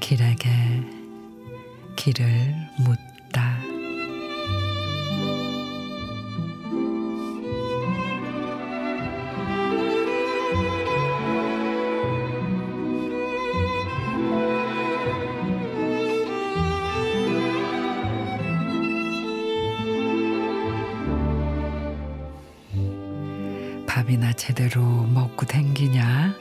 길에게 길을 묻 밥이나 제대로 먹고 댕기냐?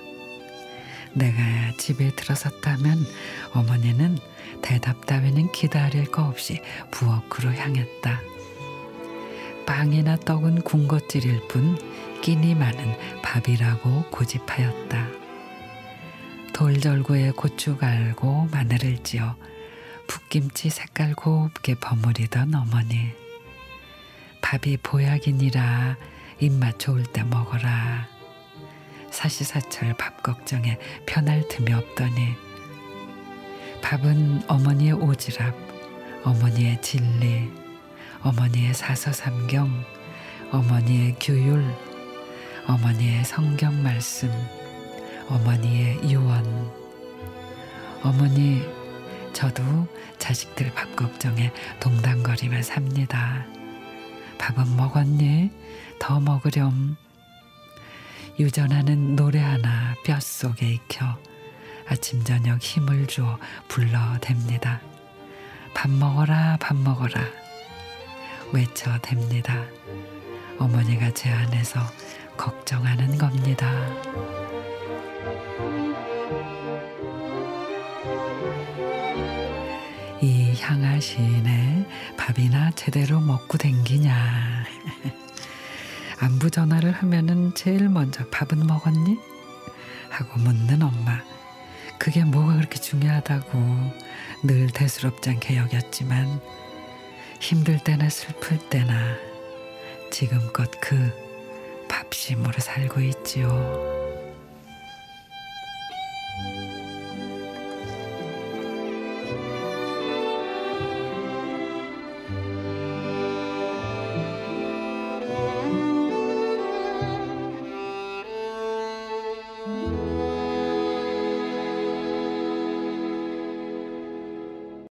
내가 집에 들어섰다면 어머니는 대답 따위는 기다릴 거 없이 부엌으로 향했다. 빵이나 떡은 군것질일 뿐 끼니 많은 밥이라고 고집하였다. 돌절구에 고추 갈고 마늘을 찌어 풋김치 색깔 곱게 버무리던 어머니. 밥이 보약이니라 입맛 좋을 때 먹어라. 사시사철 밥 걱정에 편할 틈이 없더니 밥은 어머니의 오지랖, 어머니의 진리, 어머니의 사서삼경, 어머니의 규율, 어머니의 성경 말씀, 어머니의 유언. 어머니, 저도 자식들 밥 걱정에 동당거리며 삽니다. 밥은 먹었니? 더 먹으렴. 유전하는 노래 하나 뼛속에 익혀 아침 저녁 힘을 주어 불러댑니다. 밥 먹어라 밥 먹어라 외쳐댑니다. 어머니가 제 안에서 걱정하는 겁니다. 이 향하시네 밥이나 제대로 먹고 댕기냐. 안부 전화를 하면은 제일 먼저 밥은 먹었니? 하고 묻는 엄마. 그게 뭐가 그렇게 중요하다고 늘 대수롭지 않게 여겼지만 힘들 때나 슬플 때나 지금껏 그 밥심으로 살고 있지요.